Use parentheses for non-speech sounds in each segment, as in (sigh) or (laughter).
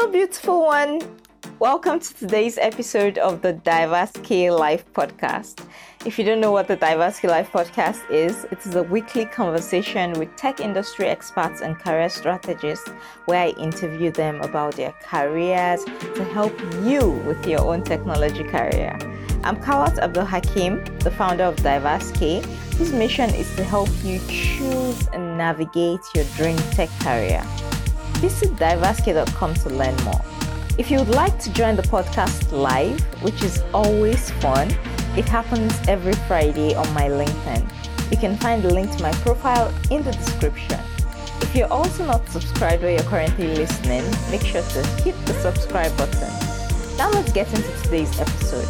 Hello, beautiful one. Welcome to today's episode of the Diverse K Life podcast. If you don't know what the DiverseK Life podcast is, it is a weekly conversation with tech industry experts and career strategists where I interview them about their careers to help you with your own technology career. I'm Khaulat Abdulhakeem, the founder of DiverseK, whose mission is to help you choose and navigate your dream tech career. Visit diversek.com to learn more. If you would like to join the podcast live, which is always fun, it happens every Friday on my LinkedIn. You can find the link to my profile in the description. If you're also not subscribed where you're currently listening, make sure to hit the subscribe button. Now let's get into today's episode.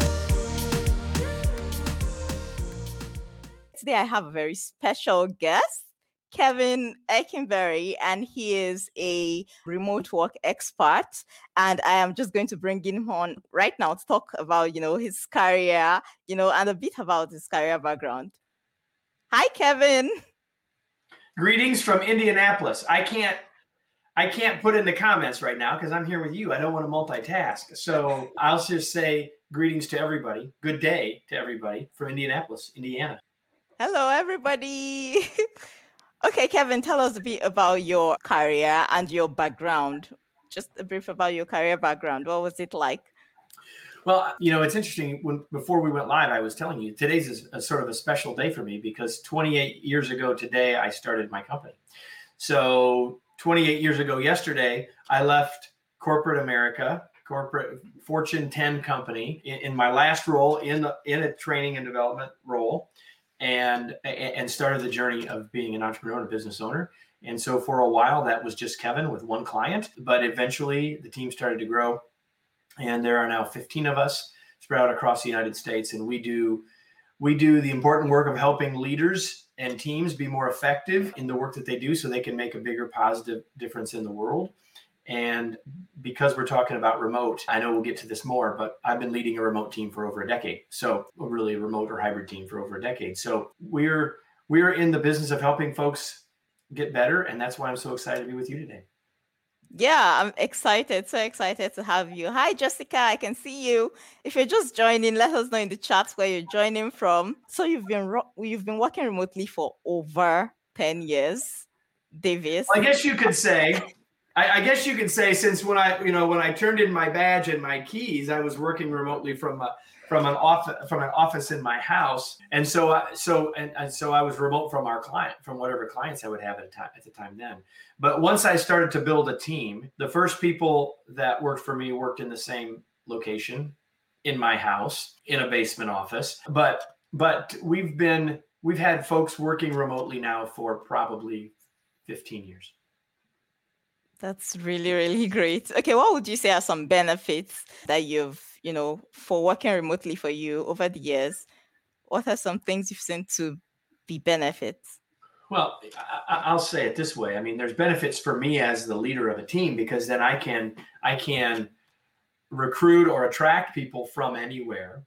Today I have a very special guest. Kevin Eikenberry, and he is a mm-hmm. remote work expert. And I am just going to bring him on right now to talk about, you know, his career, you know, and a bit about his career background. Hi, Kevin. Greetings from Indianapolis. I can't I can't put in the comments right now because I'm here with you. I don't want to multitask. So I'll just say greetings to everybody. Good day to everybody from Indianapolis, Indiana. Hello, everybody. (laughs) Okay, Kevin, tell us a bit about your career and your background. Just a brief about your career background. What was it like? Well, you know, it's interesting. When before we went live, I was telling you today's a, a sort of a special day for me because 28 years ago today, I started my company. So 28 years ago yesterday, I left corporate America, corporate Fortune 10 company in, in my last role in in a training and development role and and started the journey of being an entrepreneur and a business owner. And so for a while, that was just Kevin with one client, but eventually the team started to grow, and there are now 15 of us spread out across the United States, and we do we do the important work of helping leaders and teams be more effective in the work that they do, so they can make a bigger positive difference in the world. And because we're talking about remote, I know we'll get to this more, but I've been leading a remote team for over a decade. So really a remote or hybrid team for over a decade. So we're we're in the business of helping folks get better. And that's why I'm so excited to be with you today. Yeah, I'm excited. So excited to have you. Hi, Jessica. I can see you. If you're just joining, let us know in the chat where you're joining from. So you've been ro- you've been working remotely for over 10 years, Davis. Well, I guess you could say I, I, guess you could say since when I, you know, when I turned in my badge and my keys, I was working remotely from a, from an office from an office in my house, and so I, so and, and so I was remote from our client, from whatever clients I would have at, the time, at the time then. But once I started to build a team, the first people that worked for me worked in the same location in my house in a basement office. But but we've been we've had folks working remotely now for probably 15 years. That's really, really great. Okay, what would you say are some benefits that you've, you know, for working remotely for you over the years? What are some things you've seen to be benefits? Well, I'll say it this way. I mean, there's benefits for me as the leader of a team because then I can I can recruit or attract people from anywhere,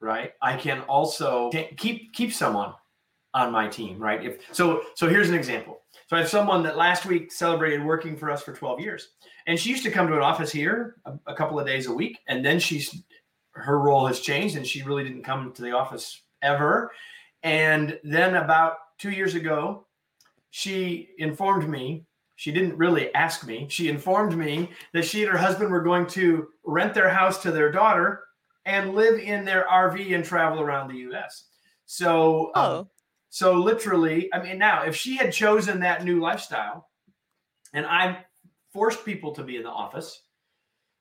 right? I can also keep keep someone on my team, right? If so, so here's an example. So I have someone that last week celebrated working for us for 12 years, and she used to come to an office here a, a couple of days a week, and then she's her role has changed, and she really didn't come to the office ever. And then about two years ago, she informed me. She didn't really ask me. She informed me that she and her husband were going to rent their house to their daughter and live in their RV and travel around the U.S. So, um, oh. um, so literally, I mean, now if she had chosen that new lifestyle, and I forced people to be in the office,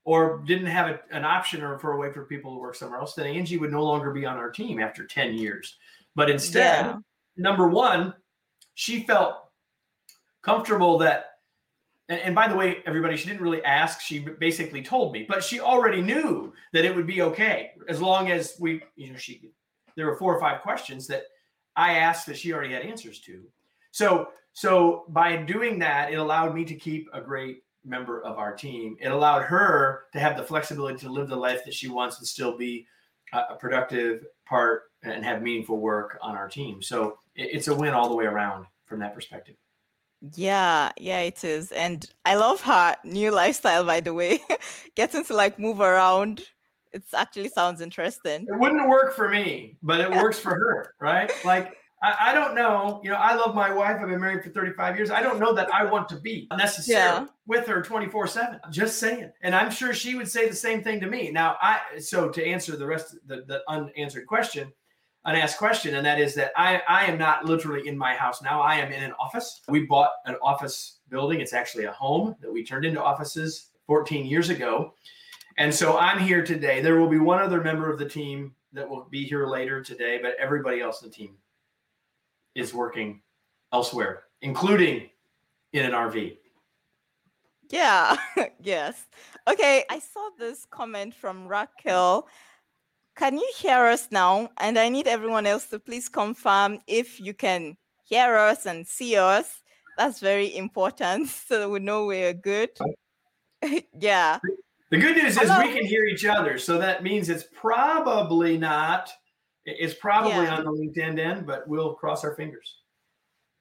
or didn't have a, an option or for a way for people to work somewhere else, then Angie would no longer be on our team after 10 years. But instead, yeah. number one, she felt comfortable that and, and, by the way, everybody, she didn't really ask. She basically told me, but she already knew that it would be okay as long as we, you know, she. There were four or five questions that I asked that she already had answers to. So so by doing that, it allowed me to keep a great member of our team. It allowed her to have the flexibility to live the life that she wants and still be a productive part and have meaningful work on our team. So it's a win all the way around from that perspective. Yeah, yeah, it is. And I love her new lifestyle, by the way. (laughs) Getting to like move around. It actually sounds interesting. It wouldn't work for me, but it (laughs) works for her, right? Like I, I, don't know. You know, I love my wife. I've been married for 35 years. I don't know that I want to be necessarily yeah. with her 24 7. Just saying. And I'm sure she would say the same thing to me. Now, I so to answer the rest of the, the unanswered question, unasked question, and that is that I, I am not literally in my house now. I am in an office. We bought an office building. It's actually a home that we turned into offices 14 years ago. And so I'm here today. There will be one other member of the team that will be here later today, but everybody else in the team is working elsewhere, including in an RV. Yeah, (laughs) yes. Okay, I saw this comment from Raquel. Can you hear us now? And I need everyone else to please confirm if you can hear us and see us. That's very important (laughs) so that we know we're good. (laughs) yeah. The good news is we can hear each other. So that means it's probably not it's probably yeah. on the LinkedIn end, but we'll cross our fingers.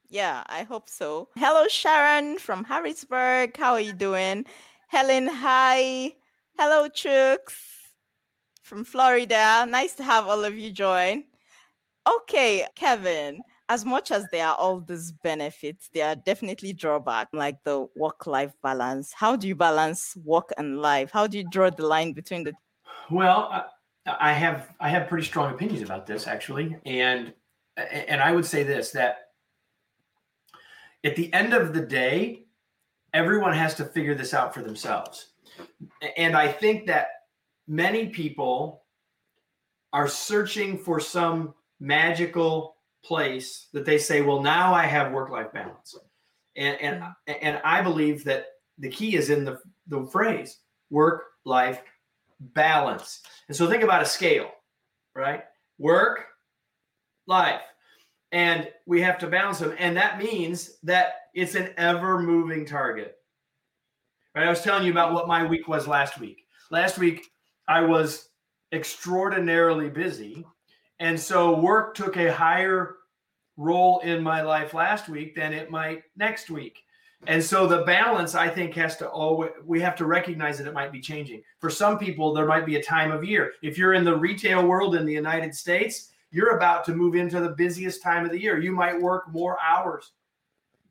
Yeah, I hope so. Hello, Sharon from Harrisburg. How are you doing? Helen, hi. Hello, Chooks from Florida. Nice to have all of you join. Okay, Kevin, as much as there are all these benefits, there are definitely drawbacks like the work life balance. How do you balance work and life? How do you draw the line between the Well, I have I have pretty strong opinions about this actually, and and I would say this that at the end of the day, everyone has to figure this out for themselves, and I think that many people are searching for some magical place that they say, well, now I have work life balance, and and mm-hmm. and I believe that the key is in the the phrase work life balance. And so think about a scale, right? Work, life. And we have to balance them. And that means that it's an ever moving target. Right? I was telling you about what my week was last week. Last week, I was extraordinarily busy. And so work took a higher role in my life last week than it might next week. And so the balance, I think, has to always, we have to recognize that it might be changing. For some people, there might be a time of year. If you're in the retail world in the United States, you're about to move into the busiest time of the year. You might work more hours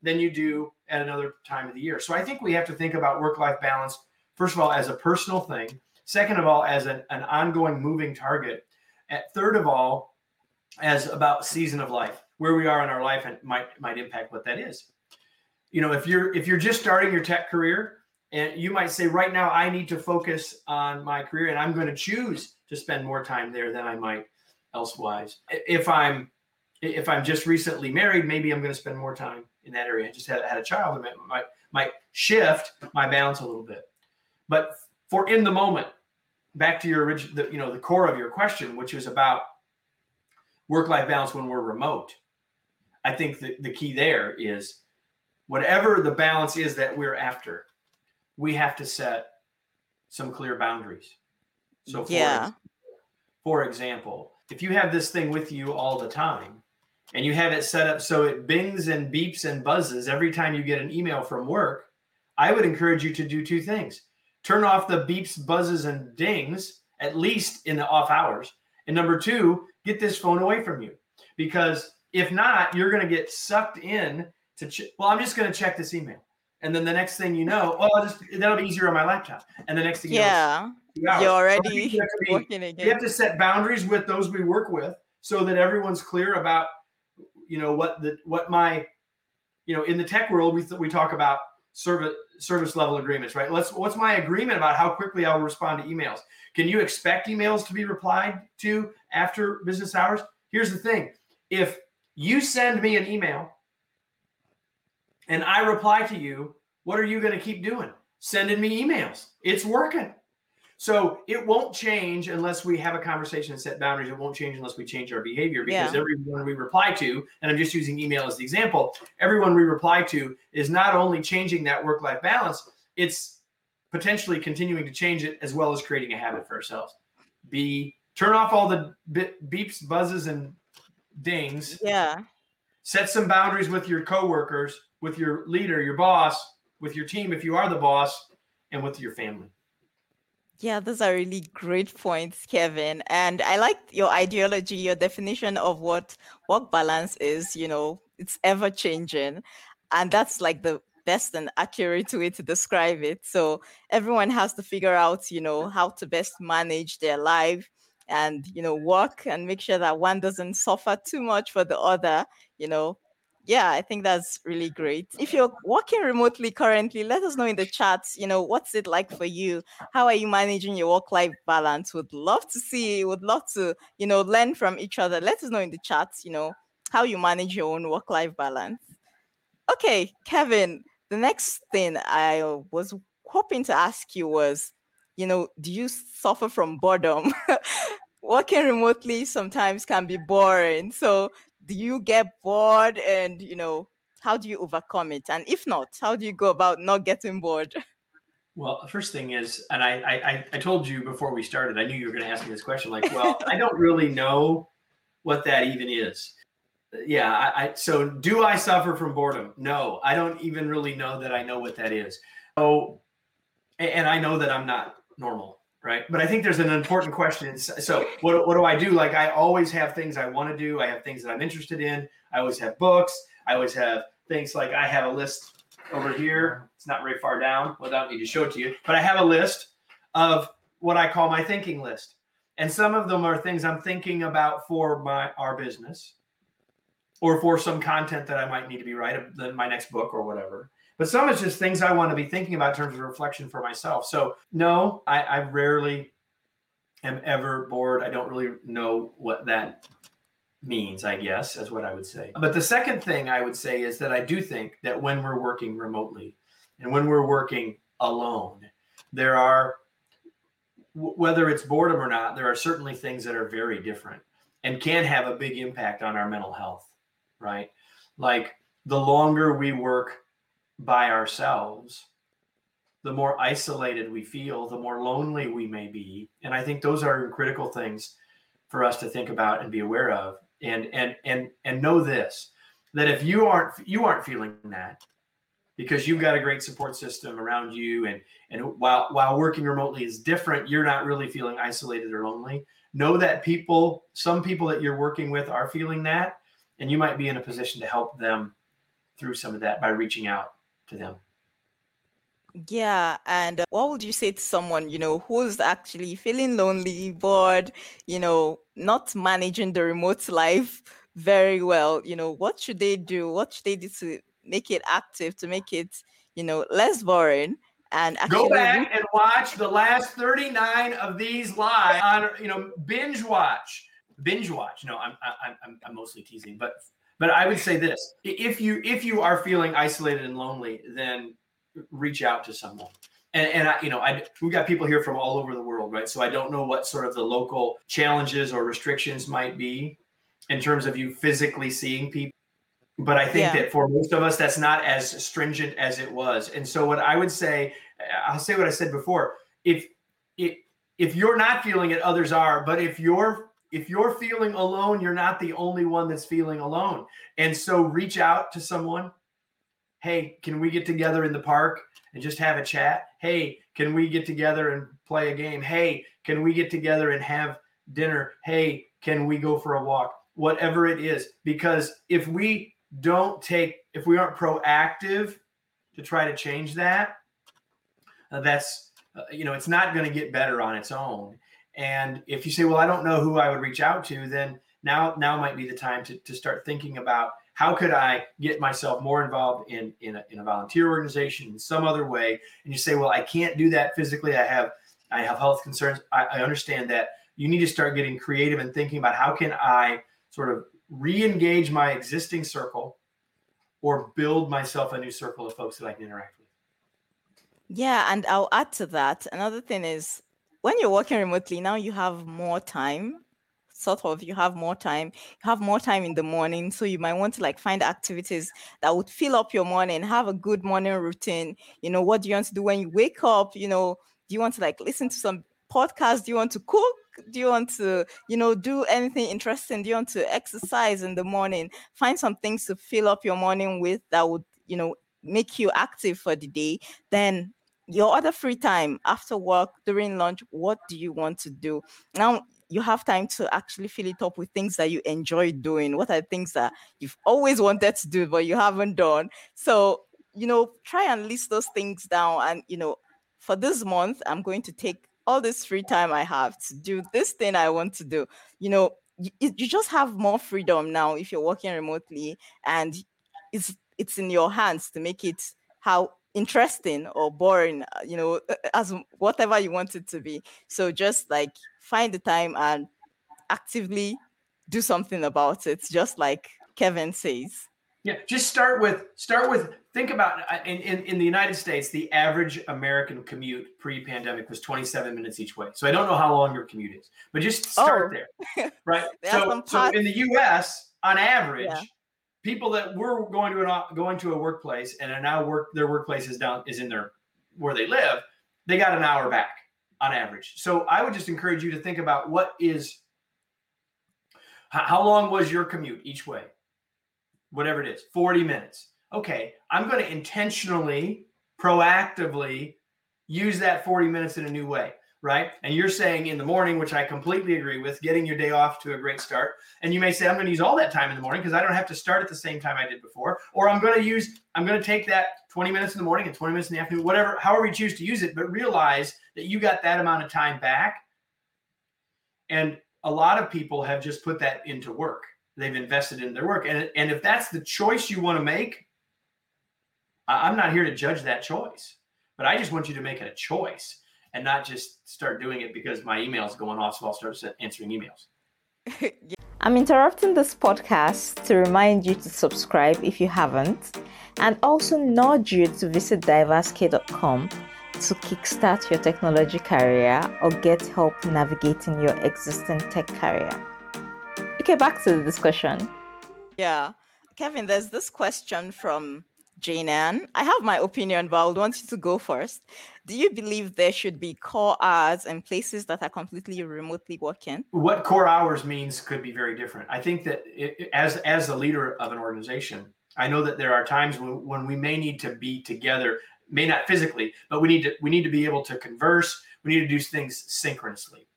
than you do at another time of the year. So I think we have to think about work life balance, first of all, as a personal thing. Second of all, as an, an ongoing moving target. And third of all, as about season of life, where we are in our life and might might impact what that is you know, if you're if you're just starting your tech career, and you might say, right now, I need to focus on my career, and I'm going to choose to spend more time there than I might elsewise. If I'm if I'm just recently married, maybe I'm going to spend more time in that area. I just had, had a child, and might might shift my balance a little bit. But for in the moment, back to your original, you know, the core of your question, which is about work-life balance when we're remote. I think the, the key there is whatever the balance is that we're after, we have to set some clear boundaries. So, for, yeah. for example, if you have this thing with you all the time and you have it set up so it bings and beeps and buzzes every time you get an email from work, I would encourage you to do two things turn off the beeps, buzzes, and dings, at least in the off hours. And number two, get this phone away from you. Because if not, you're going to get sucked in to ch- well, I'm just going to check this email, and then the next thing you know, oh, I'll just that'll be easier on my laptop, and the next thing yeah, you know, you're already you have, be, working again. You have to set boundaries with those we work with, so that everyone's clear about you know what the what my you know in the tech world we th- we talk about service service level agreements, right? Let's what's my agreement about how quickly I'll respond to emails? Can you expect emails to be replied to after business hours? Here's the thing: if you send me an email and I reply to you, what are you going to keep doing? Sending me emails. It's working. So it won't change unless we have a conversation and set boundaries. It won't change unless we change our behavior because yeah. everyone we reply to, and I'm just using email as the example, everyone we reply to is not only changing that work life balance, it's potentially continuing to change it as well as creating a habit for ourselves. Be turn off all the beeps, buzzes, and dings. Yeah. Set some boundaries with your coworkers with your leader, your boss, with your team if you are the boss, and with your family. Yeah, those are really great points, Kevin. And I like your ideology, your definition of what work balance is. You know, it's ever changing. And that's like the best and accurate way to describe it. So everyone has to figure out, you know, how to best manage their life and, you know, work and make sure that one doesn't suffer too much for the other, you know, yeah, I think that's really great. If you're working remotely currently, let us know in the chat, you know, what's it like for you? How are you managing your work life balance? Would love to see, would love to, you know, learn from each other. Let us know in the chat, you know, how you manage your own work life balance. Okay, Kevin, the next thing I was hoping to ask you was, you know, do you suffer from boredom? (laughs) Working remotely sometimes can be boring. So do you get bored and you know how do you overcome it? And if not how do you go about not getting bored? (laughs) Well the first thing is and i i, I told you before we started i knew you were going to ask me this question like well i don't really know what that even is. Yeah I, I so do i suffer from boredom? No i don't even really know that i know what that is. So and i know that i'm not normal right? But I think there's an important question. So what, what do I do? Like I always have things I want to do. I have things that I'm interested in. I always have books. I always have things like I have a list over here. It's not very far down. Without need to show it to you, but I have a list of what I call my thinking list. And some of them are things I'm thinking about for my our business or for some content that I might need to be writing uh, my next book or whatever. But some is just things I want to be thinking about in terms of reflection for myself. So no, I, I rarely am ever bored. I don't really know what that means, I guess, is what I would say. But the second thing I would say is that I do think that when we're working remotely and when we're working alone, there are, whether it's boredom or not, there are certainly things that are very different and can have a big impact on our mental health, right? Like the longer we work by ourselves, the more isolated we feel, the more lonely we may be. And I think those are critical things for us to think about and be aware of. And and and and know this that if you aren't you aren't feeling that because you've got a great support system around you and and while while working remotely is different you're not really feeling isolated or lonely know that people some people that you're working with are feeling that and you might be in a position to help them through some of that by reaching out to them. Yeah, and uh, what would you say to someone, you know, who's actually feeling lonely, bored, you know, not managing the remote life very well? You know, what should they do? What should they do to make it active, to make it, you know, less boring? And actually go back and watch the last 39 of these live on, you know, binge watch, binge watch. No, I'm, I'm, I'm mostly teasing, but but I would say this: if you if you are feeling isolated and lonely, then reach out to someone. And, and I, you know, I we've got people here from all over the world, right? So I don't know what sort of the local challenges or restrictions might be in terms of you physically seeing people. But I think yeah. that for most of us, that's not as stringent as it was. And so, what I would say, I'll say what I said before: if if if you're not feeling it, others are. But if you're if you're feeling alone, you're not the only one that's feeling alone. And so reach out to someone. Hey, can we get together in the park and just have a chat? Hey, can we get together and play a game? Hey, can we get together and have dinner? Hey, can we go for a walk? Whatever it is. Because if we don't take, if we aren't proactive to try to change that, uh, that's, uh, you know, it's not going to get better on its own. And if you say, well, I don't know who I would reach out to, then now now might be the time to, to start thinking about how could I get myself more involved in, in a, in a volunteer organization in some other way. And you say, well, I can't do that physically. I have I have health concerns. I, I understand that. You need to start getting creative and thinking about how can I sort of re-engage my existing circle or build myself a new circle of folks that I can interact with. Yeah, and I'll add to that. Another thing is when you're working remotely now you have more time sort of you have more time you have more time in the morning so you might want to like find activities that would fill up your morning have a good morning routine. You know what do you want to do when you wake up? You know do you want to like listen to some podcast? Do you want to cook? Do you want to you know do anything interesting? Do you want to exercise in the morning? Find some things to fill up your morning with that would you know, make you active for the day, then your other free time after work during lunch what do you want to do? Now you have time to actually fill it up with things that you enjoy doing. What are things that you've always wanted to do but you haven't done? So you know try and list those things down and you know for this month i'm going to take all this free time i have to do this thing i want to do. You know you, you just have more freedom now if you're working remotely and it's it's in your hands to make it how interesting or boring, uh, you know, uh, uh, as whatever you want it to be. So just like find the time and actively do something about it, just like Kevin says. Yeah, just start with start with think about in, in, in the United States, the average American commute pre-pandemic was 27 minutes each way. So I don't know how long your commute is, but just start oh. there. (laughs) Right. so, so in the US, on average, yeah people that were going to an going to a workplace and are now work their workplace is down is in their where they live, they got an hour back on average. So I would just encourage you to think about what is how long was your commute each way? Whatever it is, 40 minutes. Okay, I'm going to intentionally, proactively use that 40 minutes in a new way right? And you're saying in the morning, which I completely agree with, getting your day off to a great start. And you may say, I'm going to use all that time in the morning because I don't have to start at the same time I did before. Or I'm going to use, I'm going to take that 20 minutes in the morning and 20 minutes in the afternoon, whatever, however you choose to use it, but realize that you got that amount of time back. And a lot of people have just put that into work. They've invested in their work. And, and if that's the choice you want to make, I'm not here to judge that choice, but I just want you to make it a choice and not just start doing it because my email is going off, so I'll start answering emails. (laughs) I'm interrupting this podcast to remind you to subscribe if you haven't, and also nudge you to visit diversek.com to kickstart your technology career or get help navigating your existing tech career. Okay, back to the discussion. Yeah. Kevin, there's this question from Jane Ann. I have my opinion, but I would want you to go first. Do you believe there should be core hours and places that are completely remotely working? What core hours means could be very different. I think that it, as as a leader of an organization, I know that there are times when, when we may need to be together, may not physically, but we need to we need to be able to converse. We need to do things synchronously.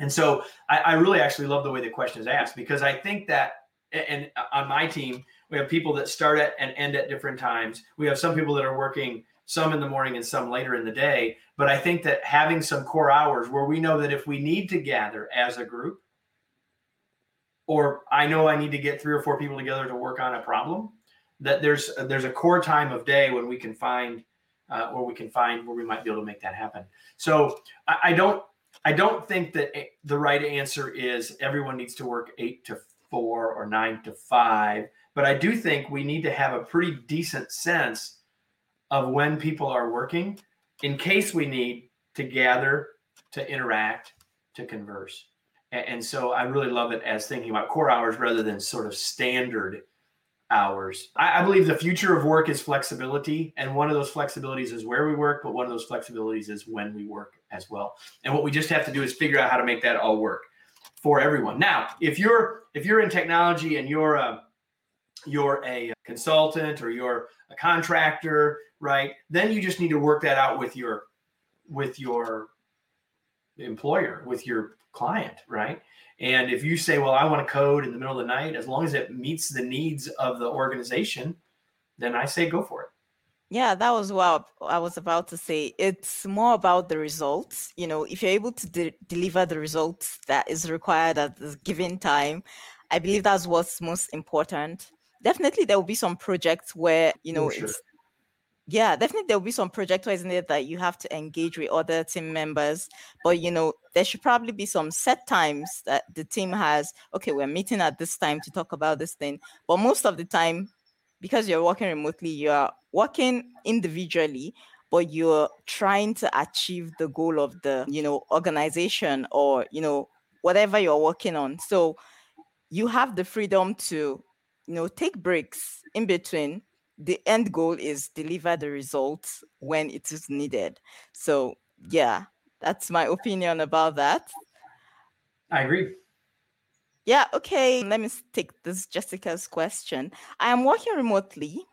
And so I, I really actually love the way the question is asked because I think that and uh, on my team we have people that start at and end at different times. We have some people that are working some in the morning and some later in the day. But I think that having some core hours where we know that if we need to gather as a group, or I know I need to get three or four people together to work on a problem, that there's there's a core time of day when we can find uh, where we can find where we might be able to make that happen. So I, I don't I don't think that the right answer is everyone needs to work eight to four or nine to five. But I do think we need to have a pretty decent sense of when people are working in case we need to gather, to interact, to converse. And, so I really love it as thinking about core hours rather than sort of standard hours. I, I, believe the future of work is flexibility. And one of those flexibilities is where we work, but one of those flexibilities is when we work as well. And what we just have to do is figure out how to make that all work for everyone. Now, if you're if you're in technology and you're a you're a consultant or you're a contractor, right? Then you just need to work that out with your with your employer, with your client, right? And if you say, "Well, I want to code in the middle of the night," as long as it meets the needs of the organization, then I say go for it. Yeah, that was what I was about to say. It's more about the results. You know, if you're able to de- deliver the results that is required at the given time, I believe that's what's most important definitely there will be some projects where you know sure. it's yeah definitely there will be some project where isn't it that you have to engage with other team members but you know there should probably be some set times that the team has okay we're meeting at this time to talk about this thing but most of the time because you're working remotely you're working individually but you're trying to achieve the goal of the you know organization or you know whatever you're working on so you have the freedom to you know, take breaks in between. The end goal is deliver the results when it is needed. So yeah, that's my opinion about that. I agree. Yeah, okay. Let me take this Jessica's question. I am working remotely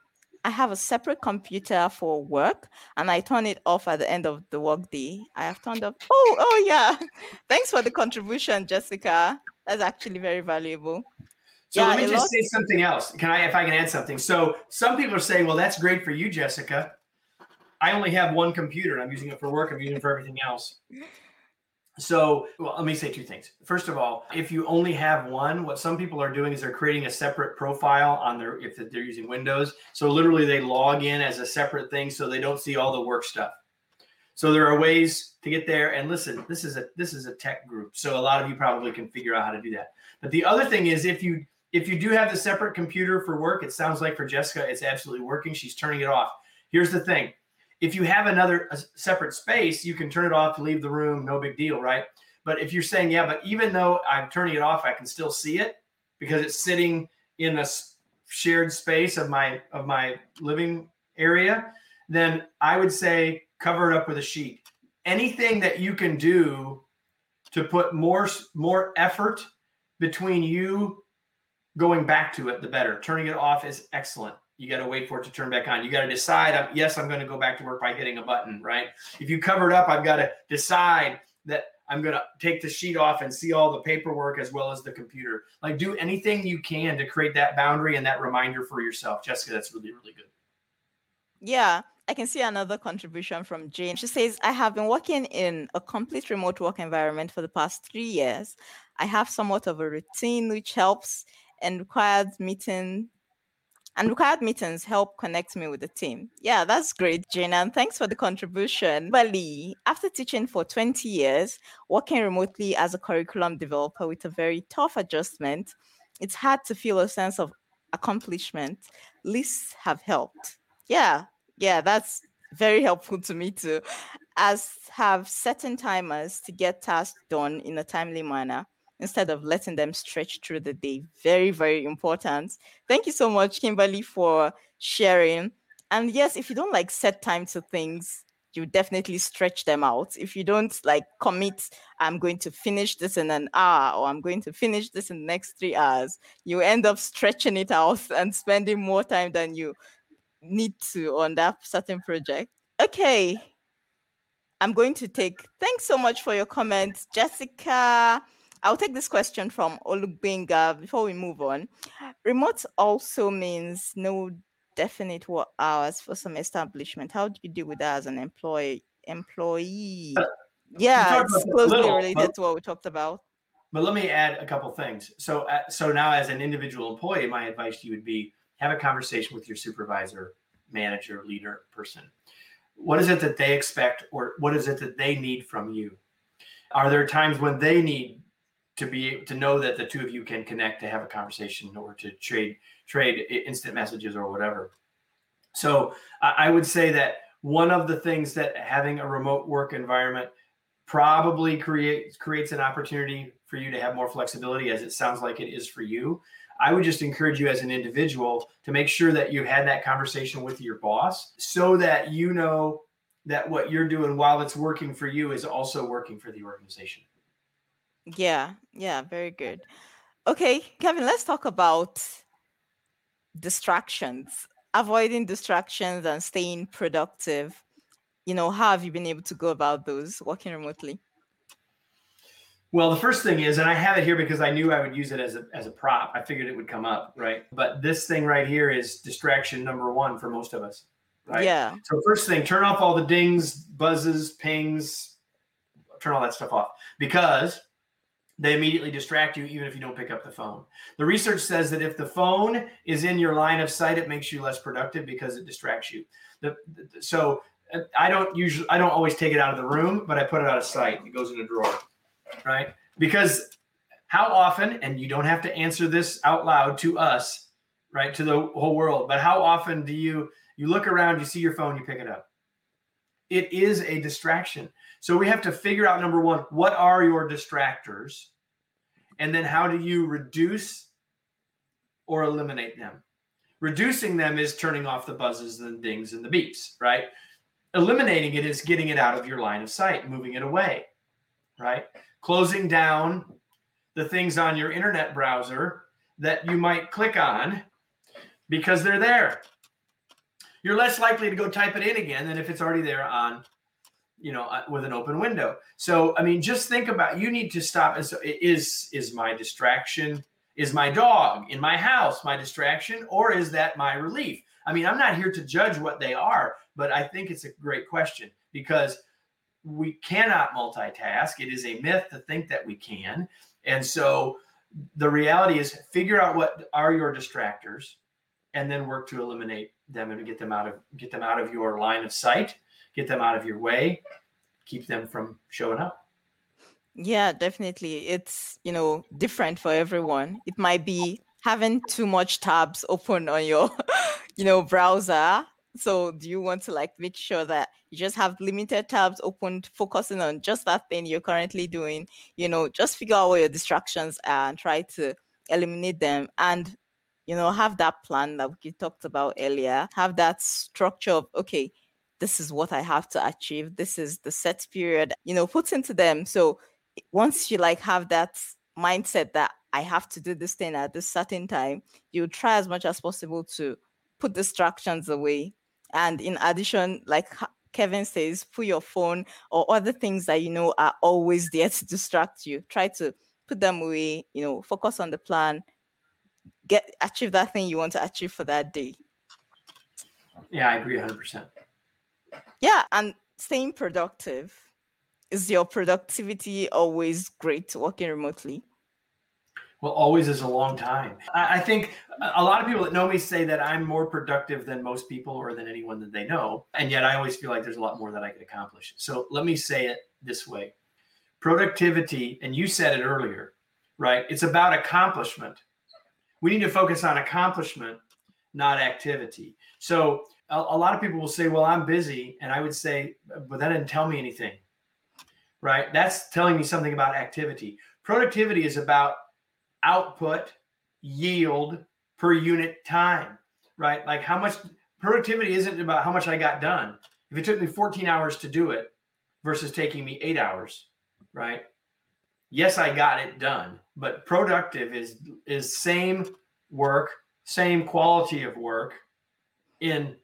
I have a separate computer for work and I turn it off at the end of the workday. I have turned off. Oh, oh yeah. (laughs) Thanks for the contribution, Jessica. That's actually very valuable. So yeah, let me just say something else. Can I, if I can add something? So some people are saying, well, that's great for you, Jessica. I only have one computer. and I'm using it for work. I'm using it for everything else. So, well, let me say two things. First of all, if you only have one, what some people are doing is they're creating a separate profile on their if they're using Windows. So literally they log in as a separate thing so they don't see all the work stuff. So there are ways to get there and listen, this is a this is a tech group. So a lot of you probably can figure out how to do that. But the other thing is if you if you do have the separate computer for work, it sounds like for Jessica it's absolutely working. She's turning it off. Here's the thing if you have another separate space, you can turn it off, to leave the room, no big deal, right? But if you're saying, yeah, but even though I'm turning it off, I can still see it because it's sitting in a shared space of my of my living area, then I would say cover it up with a sheet. Anything that you can do to put more more effort between you going back to it, the better. Turning it off is excellent you got to wait for it to turn back on. You got to decide, um, yes, I'm going to go back to work by hitting a button, right? If you cover it up, I've got to decide that I'm going to take the sheet off and see all the paperwork as well as the computer. Like, do anything you can to create that boundary and that reminder for yourself. Jessica, that's really, really good. Yeah. I can see another contribution from Jane. She says, I have been working in a complete remote work environment for the past three years. I have somewhat of a routine which helps and required meeting and required meetings help connect me with the team. Yeah, that's great, Jane. And thanks for the contribution. Bali, after teaching for 20 years, working remotely as a curriculum developer with a very tough adjustment, it's hard to feel a sense of accomplishment. Lists have helped. Yeah, yeah, that's very helpful to me too. As have setting timers to get tasks done in a timely manner instead of letting them stretch through the day. Very, very important. Thank you so much, Kimberly, for sharing. And yes, if you don't like set time to things, you definitely stretch them out. If you don't like commit, I'm going to finish this in an hour or I'm going to finish this in the next three hours, you end up stretching it out (laughs) and spending more time than you need to on that certain project. Okay. I'm going to take thanks so much for your comments, Jessica. I'll take this question from Olugbenga before we move on. Remote also means no definite work hours for some establishment. How do you deal with that as an employee? Employee, uh, yeah, it's closely little, related but, to what we talked about. But let me add a couple things. So, uh, so now as an individual employee, my advice to you would be have a conversation with your supervisor, manager, leader, person. What is it that they expect, or what is it that they need from you? Are there times when they need to be to know that the two of you can connect to have a conversation or to trade trade instant messages or whatever. So i would say that one of the things that having a remote work environment probably creates creates an opportunity for you to have more flexibility as it sounds like it is for you. I would just encourage you as an individual to make sure that you had that conversation with your boss so that you know that what you're doing while it's working for you is also working for the organization yeah, yeah, very good. Okay, Kevin, let's talk about distractions, avoiding distractions and staying productive. You know, how have you been able to go about those working remotely? Well, the first thing is, and I have it here because I knew I would use it as a, as a prop. I figured it would come up, right? But this thing right here is distraction number one for most of us, right? Yeah. So, first thing, turn off all the dings, buzzes, pings, turn all that stuff off because they immediately distract you even if you don't pick up the phone. The research says that if the phone is in your line of sight, it makes you less productive because it distracts you. The, the, so uh, I don't usually, I don't always take it out of the room, but I put it out of sight. It goes in a drawer, right? Because how often, and you don't have to answer this out loud to us, right, to the whole world, but how often do you you look around, you see your phone, you pick it up? It is a distraction. So we have to figure out number one, what are your distractors? And then how do you reduce or eliminate them? Reducing them is turning off the buzzes and the dings and the beeps, right? Eliminating it is getting it out of your line of sight, moving it away, right? Closing down the things on your internet browser that you might click on because they're there, you're less likely to go type it in again than if it's already there on you know uh, with an open window. So i mean just think about you need to stop is is my distraction is my dog in my house my distraction or is that my relief? I mean i'm not here to judge what they are but i think it's a great question because we cannot multitask. It is a myth to think that we can. And so the reality is figure out what are your distractors and then work to eliminate them and get them out of get them out of your line of sight get them out of your way keep them from showing up. Yeah definitely. It's you know different for everyone. It might be having too much tabs open on your (laughs) you know browser. So do you want to like make sure that you just have limited tabs opened focusing on just that thing you're currently doing? You know just figure out what your distractions are and try to eliminate them. And you know, have that plan that we talked about earlier, have that structure of, okay, this is what I have to achieve. This is the set period, you know, put into them. So once you like have that mindset that I have to do this thing at this certain time, you try as much as possible to put distractions away. And in addition, like Kevin says, put your phone or other things that you know are always there to distract you. Try to put them away, you know, focus on the plan, get achieve that thing you want to achieve for that day. Yeah, I agree 100%. Yeah, and staying productive. Is your productivity always great working remotely? Well, always is a long time. I think a lot of people that know me say that I'm more productive than most people or than anyone that they know. And yet I always feel like there's a lot more that I could accomplish. So let me say it this way productivity, and you said it earlier, right? It's about accomplishment we need to focus on accomplishment, not activity. So a, a, lot of people will say, well, I'm busy. And I would say, but that didn't tell me anything, right? That's telling me something about activity. Productivity is about output, yield per unit time, right? Like how much productivity isn't about how much I got done. If it took me 14 hours to do it versus taking me eight hours, right? yes, I got it done, but productive is is same work, same quality of work in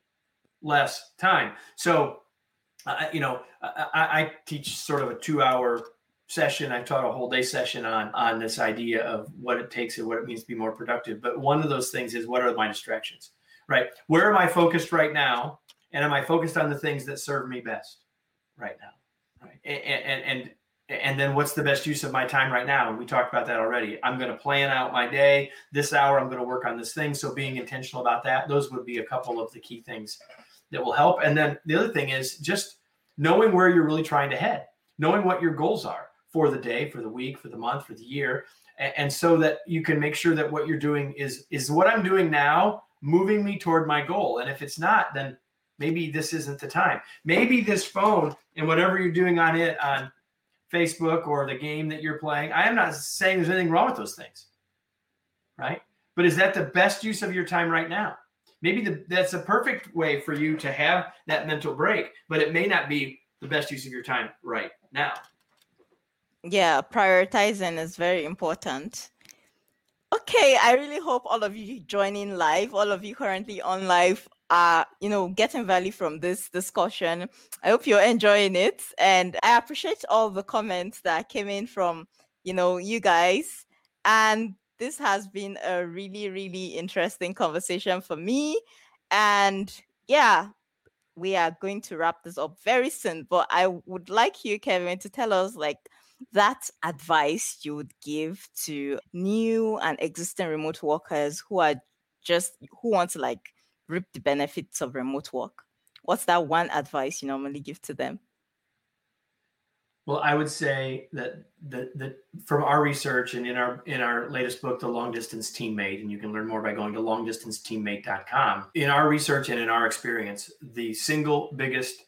less time. So, uh, uh you know, uh, uh, I, I, teach sort of a two-hour session. I taught a whole day session on on this idea of what it takes and what it means to be more productive. But one of those things is what are my distractions, right? Where am I focused right now, and am I focused on the things that serve me best right now? Right, and and, and and then what's the best use of my time right now and we talked about that already i'm going to plan out my day this hour i'm going to work on this thing so being intentional about that those would be a couple of the key things that will help and then the other thing is just knowing where you're really trying to head knowing what your goals are for the day for the week for the month for the year and, so that you can make sure that what you're doing is is what i'm doing now moving me toward my goal and if it's not then maybe this isn't the time maybe this phone and whatever you're doing on it on Facebook or the game that you're playing. I am not saying there's anything wrong with those things, right? But is that the best use of your time right now? Maybe the, that's a perfect way for you to have that mental break, but it may not be the best use of your time right now. Yeah, prioritizing is very important. Okay, I really hope all of you joining live, all of you currently on live are you know getting value from this discussion i hope you're enjoying it and i appreciate all the comments that came in from you know you guys and this has been a really really interesting conversation for me and yeah we are going to wrap this up very soon but i would like you kevin to tell us like that advice you would give to new and existing remote workers who are just who want to like reap the benefits of remote work? What's that one advice you normally give to them? Well, I would say that that that from our research and in our in our latest book, The Long Distance Teammate, and you can learn more by going to longdistanceteammate.com. In our research and in our experience, the single biggest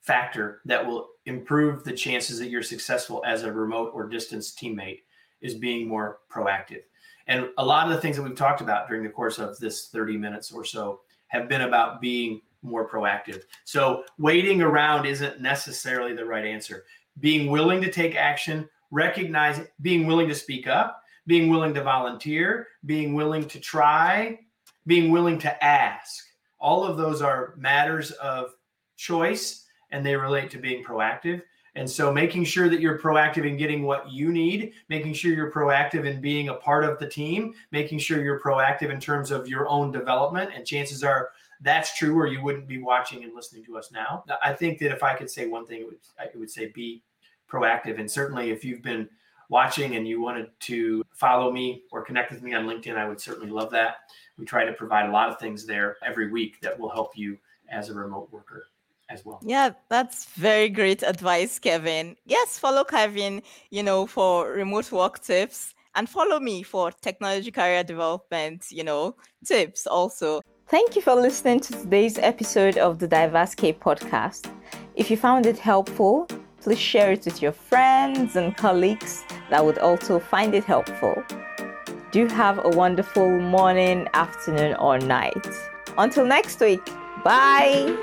factor that will improve the chances that you're successful as a remote or distance teammate is being more proactive. And a lot of the things that we've talked about during the course of this 30 minutes or so have been about being more proactive. So waiting around isn't necessarily the right answer. Being willing to take action, recognize being willing to speak up, being willing to volunteer, being willing to try, being willing to ask. all of those are matters of choice and they relate to being proactive. And so making sure that you're proactive in getting what you need, making sure you're proactive in being a part of the team, making sure you're proactive in terms of your own development. And chances are that's true, or you wouldn't be watching and listening to us now. I think that if I could say one thing, it would, would say be proactive. And certainly if you've been watching and you wanted to follow me or connect with me on LinkedIn, I would certainly love that. We try to provide a lot of things there every week that will help you as a remote worker as well. Yeah, that's very great advice, Kevin. Yes, follow Kevin, you know, for remote work tips and follow me for technology career development, you know, tips also. Thank you for listening to today's episode of the DiverseK podcast. If you found it helpful, please share it with your friends and colleagues that would also find it helpful. Do have a wonderful morning, afternoon, or night. Until next week, bye.